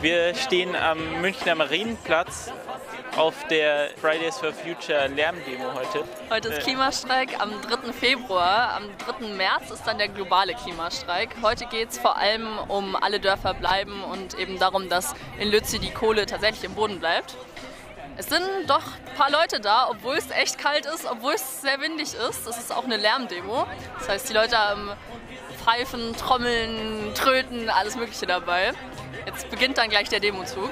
Wir stehen am Münchner Marienplatz auf der Fridays for Future Lärmdemo heute. Heute ist Klimastreik am 3. Februar. Am 3. März ist dann der globale Klimastreik. Heute geht es vor allem um alle Dörfer bleiben und eben darum, dass in Lützi die Kohle tatsächlich im Boden bleibt. Es sind doch ein paar Leute da, obwohl es echt kalt ist, obwohl es sehr windig ist. Es ist auch eine Lärmdemo. Das heißt, die Leute haben Pfeifen, Trommeln, Tröten, alles Mögliche dabei. Jetzt beginnt dann gleich der Demozug.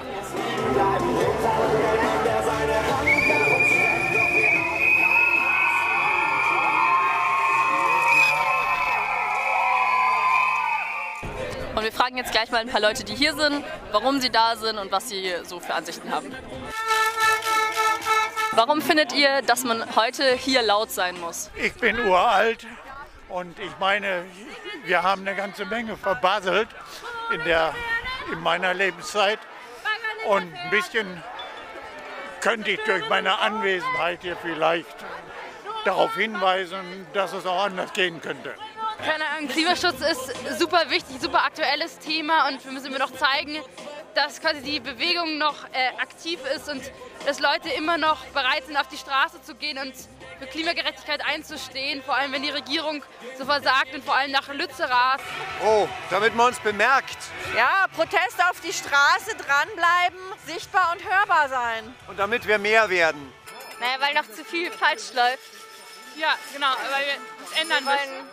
Und wir fragen jetzt gleich mal ein paar Leute, die hier sind, warum sie da sind und was sie so für Ansichten haben. Warum findet ihr, dass man heute hier laut sein muss? Ich bin uralt und ich meine, wir haben eine ganze Menge verbaselt in, der, in meiner Lebenszeit. Und ein bisschen könnte ich durch meine Anwesenheit hier vielleicht darauf hinweisen, dass es auch anders gehen könnte. Keine Ahnung, Klimaschutz ist super wichtig, super aktuelles Thema und wir müssen immer noch zeigen, dass quasi die Bewegung noch äh, aktiv ist und dass Leute immer noch bereit sind, auf die Straße zu gehen und für Klimagerechtigkeit einzustehen, vor allem wenn die Regierung so versagt und vor allem nach Lützerath. Oh, damit man uns bemerkt. Ja, Protest auf die Straße, dranbleiben, sichtbar und hörbar sein. Und damit wir mehr werden. Naja, weil noch zu viel falsch läuft. Ja, genau, weil wir es ändern müssen.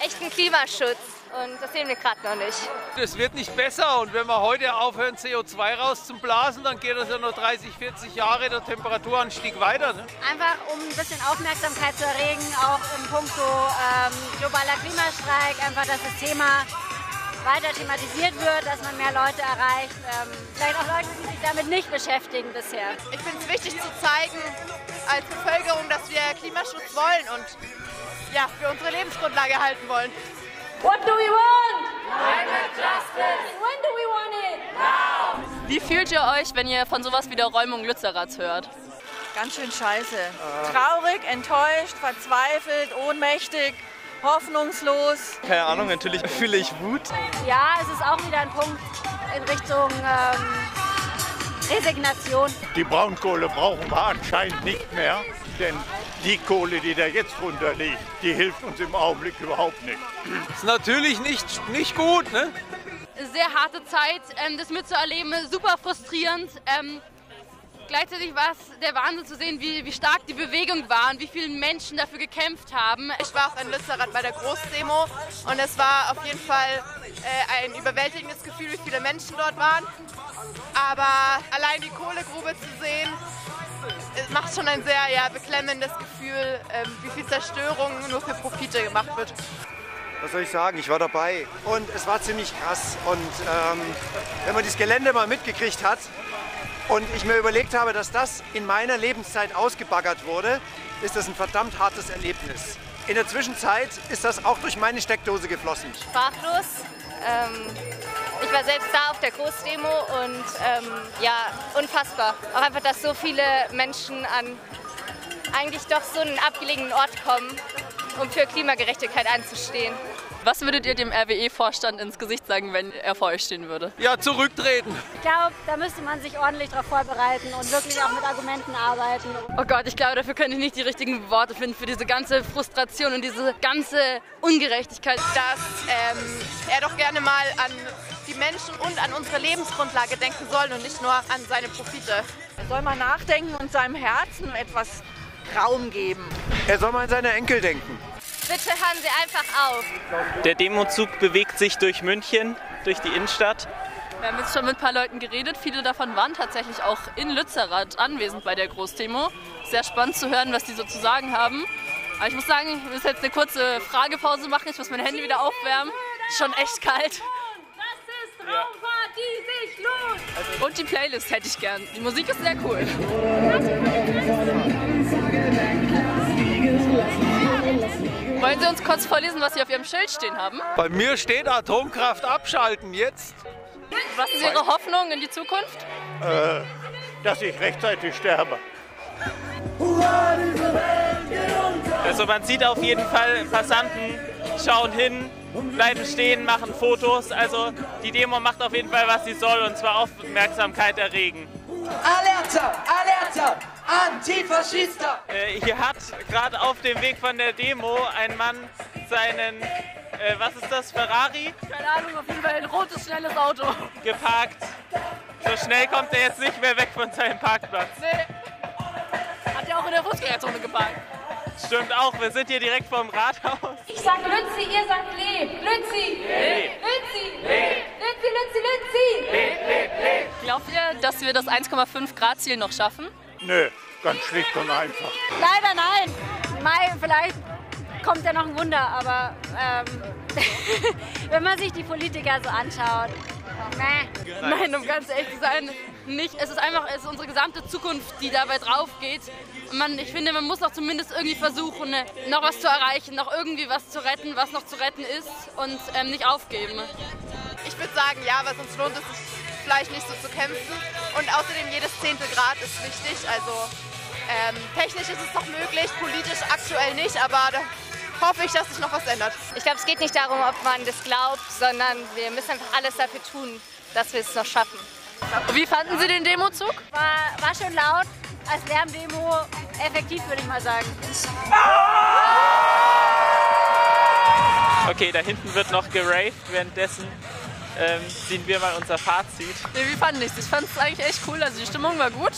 Echten Klimaschutz. Und das sehen wir gerade noch nicht. Es wird nicht besser und wenn wir heute aufhören, CO2 rauszublasen, dann geht das ja noch 30, 40 Jahre der Temperaturanstieg weiter. Ne? Einfach um ein bisschen Aufmerksamkeit zu erregen, auch im Punkto ähm, globaler Klimastreik, einfach, dass das Thema weiter thematisiert wird, dass man mehr Leute erreicht. Ähm, vielleicht auch Leute, die sich damit nicht beschäftigen bisher. Ich finde es wichtig zu zeigen als Bevölkerung, dass wir Klimaschutz wollen und ja, für unsere Lebensgrundlage halten wollen. What do we want? Climate justice. When do we want it? Now. Wie fühlt ihr euch, wenn ihr von sowas wie der Räumung Lützeraths hört? Ganz schön scheiße. Äh. Traurig, enttäuscht, verzweifelt, ohnmächtig, hoffnungslos. Keine Ahnung, natürlich fühle ich Wut. Ja, es ist auch wieder ein Punkt in Richtung ähm, Resignation. Die Braunkohle brauchen wir anscheinend nicht mehr, denn die Kohle, die da jetzt drunter liegt, die hilft uns im Augenblick überhaupt nicht. Ist natürlich nicht, nicht gut, ne? Sehr harte Zeit, ähm, das mitzuerleben, super frustrierend. Ähm, gleichzeitig war es der Wahnsinn zu sehen, wie, wie stark die Bewegung war und wie viele Menschen dafür gekämpft haben. Ich war auch in Lützerath bei der Großdemo und es war auf jeden Fall äh, ein überwältigendes Gefühl, wie viele Menschen dort waren. Aber allein die Kohlegrube zu sehen, macht schon ein sehr ja, beklemmendes Gefühl, ähm, wie viel Zerstörung nur für Profite gemacht wird. Was soll ich sagen? Ich war dabei und es war ziemlich krass. Und ähm, wenn man das Gelände mal mitgekriegt hat und ich mir überlegt habe, dass das in meiner Lebenszeit ausgebaggert wurde, ist das ein verdammt hartes Erlebnis. In der Zwischenzeit ist das auch durch meine Steckdose geflossen. Sprachlos. Ähm, ich war selbst da auf der Großdemo und ähm, ja, unfassbar. Auch einfach, dass so viele Menschen an eigentlich doch so einen abgelegenen Ort kommen, um für Klimagerechtigkeit einzustehen. Was würdet ihr dem RWE-Vorstand ins Gesicht sagen, wenn er vor euch stehen würde? Ja, zurücktreten. Ich glaube, da müsste man sich ordentlich darauf vorbereiten und wirklich auch mit Argumenten arbeiten. Oh Gott, ich glaube, dafür könnte ich nicht die richtigen Worte finden für diese ganze Frustration und diese ganze Ungerechtigkeit. Dass ähm, er doch gerne mal an die Menschen und an unsere Lebensgrundlage denken soll und nicht nur an seine Profite. Er soll mal nachdenken und seinem Herzen etwas Raum geben. Er soll mal an seine Enkel denken. Bitte hören Sie einfach auf. Der Demozug bewegt sich durch München, durch die Innenstadt. Wir haben jetzt schon mit ein paar Leuten geredet. Viele davon waren tatsächlich auch in Lützerath anwesend bei der Großdemo. Sehr spannend zu hören, was die so zu sagen haben. Aber ich muss sagen, ich muss jetzt eine kurze Fragepause machen. Ich muss mein Handy wieder aufwärmen. Ist schon echt kalt. Raumfahrt, die sich lohnt. Und die Playlist hätte ich gern. Die Musik ist sehr cool. Wollen Sie uns kurz vorlesen, was Sie auf Ihrem Schild stehen haben? Bei mir steht Atomkraft abschalten jetzt. Was ist Ihre Hoffnung in die Zukunft? Äh, dass ich rechtzeitig sterbe. Also man sieht auf jeden Fall, Passanten schauen hin, bleiben stehen, machen Fotos. Also die Demo macht auf jeden Fall, was sie soll, und zwar Aufmerksamkeit erregen. Alerta, Alerta, Antifaschista! Äh, hier hat gerade auf dem Weg von der Demo ein Mann seinen, äh, was ist das, Ferrari? Keine Ahnung, auf jeden Fall ein rotes, schnelles Auto. Geparkt. So schnell kommt er jetzt nicht mehr weg von seinem Parkplatz. Nee. Stimmt auch, wir sind hier direkt vorm Rathaus. Ich sag Lützi, ihr sagt Leb. Lützi! Leb. Lützi! Leb. Lützi, Lützi, Lützi! Glaubt ihr, dass wir das 1,5 Grad Ziel noch schaffen? Nö, ganz schlicht und einfach. Leider nein. Mai, vielleicht kommt ja noch ein Wunder, aber ähm, wenn man sich die Politiker so anschaut, nee. Nein, um ganz ehrlich zu sein, nicht. Es ist einfach es ist unsere gesamte Zukunft, die dabei drauf geht. Und man, ich finde, man muss doch zumindest irgendwie versuchen, noch was zu erreichen, noch irgendwie was zu retten, was noch zu retten ist und ähm, nicht aufgeben. Ich würde sagen, ja, was uns lohnt, ist es vielleicht nicht so zu kämpfen. Und außerdem jedes zehnte Grad ist wichtig. Also ähm, technisch ist es noch möglich, politisch aktuell nicht, aber da hoffe ich, dass sich noch was ändert. Ich glaube, es geht nicht darum, ob man das glaubt, sondern wir müssen einfach alles dafür tun, dass wir es noch schaffen. Wie fanden Sie den Demozug? War, war schon laut, als Lärmdemo effektiv, würde ich mal sagen. Okay, da hinten wird noch geraved, währenddessen ähm, ziehen wir mal unser Fazit. Nee, wie fanden ich es? Ich fand es eigentlich echt cool. Also die Stimmung war gut.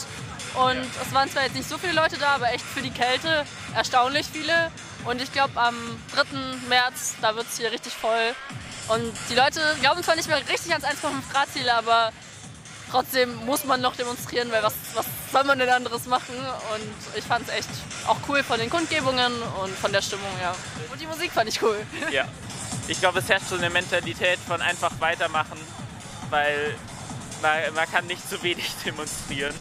Und es waren zwar jetzt nicht so viele Leute da, aber echt für die Kälte erstaunlich viele. Und ich glaube, am 3. März, da wird es hier richtig voll. Und die Leute glauben zwar nicht mehr richtig ans 1,5 Grad Ziel, aber trotzdem muss man noch demonstrieren, weil was, was soll man denn anderes machen? Und ich fand es echt auch cool von den Kundgebungen und von der Stimmung, ja. Und die Musik fand ich cool. Ja. Ich glaube, es herrscht so eine Mentalität von einfach weitermachen, weil man, man kann nicht zu wenig demonstrieren.